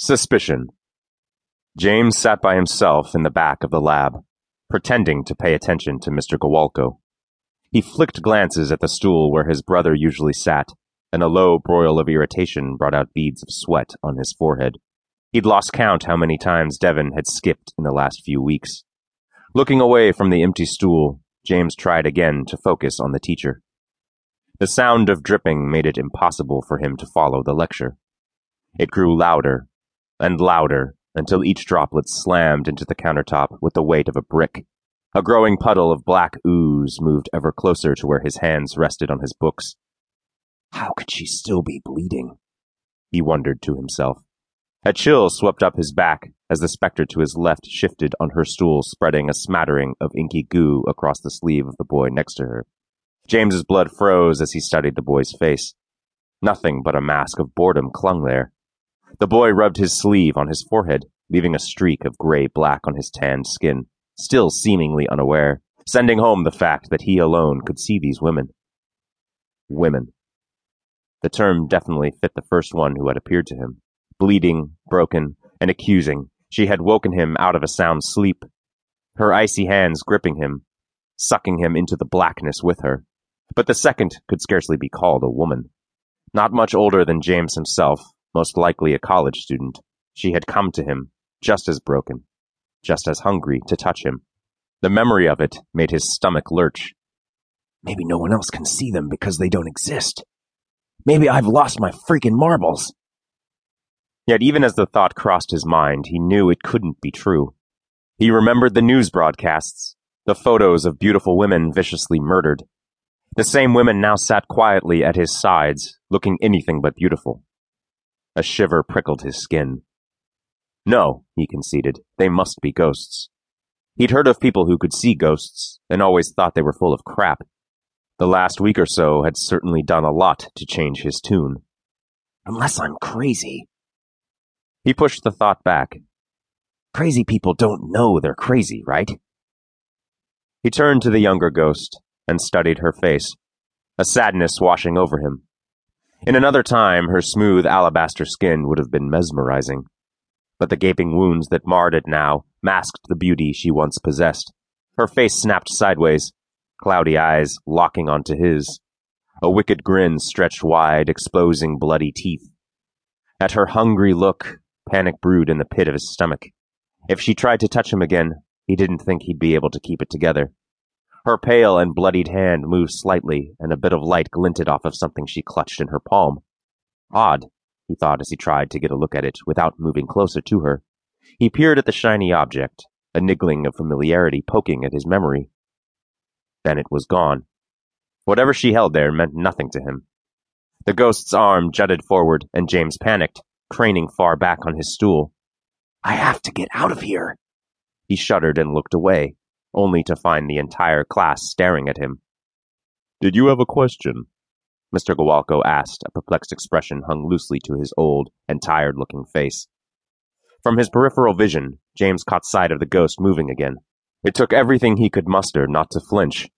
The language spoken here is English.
Suspicion. James sat by himself in the back of the lab, pretending to pay attention to Mr. Gawalko. He flicked glances at the stool where his brother usually sat, and a low broil of irritation brought out beads of sweat on his forehead. He'd lost count how many times Devon had skipped in the last few weeks. Looking away from the empty stool, James tried again to focus on the teacher. The sound of dripping made it impossible for him to follow the lecture. It grew louder and louder until each droplet slammed into the countertop with the weight of a brick. A growing puddle of black ooze moved ever closer to where his hands rested on his books. How could she still be bleeding? He wondered to himself. A chill swept up his back as the specter to his left shifted on her stool, spreading a smattering of inky goo across the sleeve of the boy next to her. James's blood froze as he studied the boy's face. Nothing but a mask of boredom clung there. The boy rubbed his sleeve on his forehead, leaving a streak of gray-black on his tanned skin, still seemingly unaware, sending home the fact that he alone could see these women. Women. The term definitely fit the first one who had appeared to him. Bleeding, broken, and accusing, she had woken him out of a sound sleep, her icy hands gripping him, sucking him into the blackness with her. But the second could scarcely be called a woman. Not much older than James himself, most likely a college student, she had come to him, just as broken, just as hungry to touch him. The memory of it made his stomach lurch. Maybe no one else can see them because they don't exist. Maybe I've lost my freaking marbles. Yet even as the thought crossed his mind, he knew it couldn't be true. He remembered the news broadcasts, the photos of beautiful women viciously murdered. The same women now sat quietly at his sides, looking anything but beautiful. A shiver prickled his skin. No, he conceded, they must be ghosts. He'd heard of people who could see ghosts, and always thought they were full of crap. The last week or so had certainly done a lot to change his tune. Unless I'm crazy. He pushed the thought back. Crazy people don't know they're crazy, right? He turned to the younger ghost and studied her face, a sadness washing over him. In another time, her smooth alabaster skin would have been mesmerizing. But the gaping wounds that marred it now masked the beauty she once possessed. Her face snapped sideways, cloudy eyes locking onto his. A wicked grin stretched wide, exposing bloody teeth. At her hungry look, panic brewed in the pit of his stomach. If she tried to touch him again, he didn't think he'd be able to keep it together. Her pale and bloodied hand moved slightly, and a bit of light glinted off of something she clutched in her palm. Odd, he thought as he tried to get a look at it without moving closer to her. He peered at the shiny object, a niggling of familiarity poking at his memory. Then it was gone. Whatever she held there meant nothing to him. The ghost's arm jutted forward, and James panicked, craning far back on his stool. I have to get out of here. He shuddered and looked away, only to find the entire class staring at him. Did you have a question? Mr. Gawalko asked, a perplexed expression hung loosely to his old and tired-looking face. From his peripheral vision, James caught sight of the ghost moving again. It took everything he could muster not to flinch.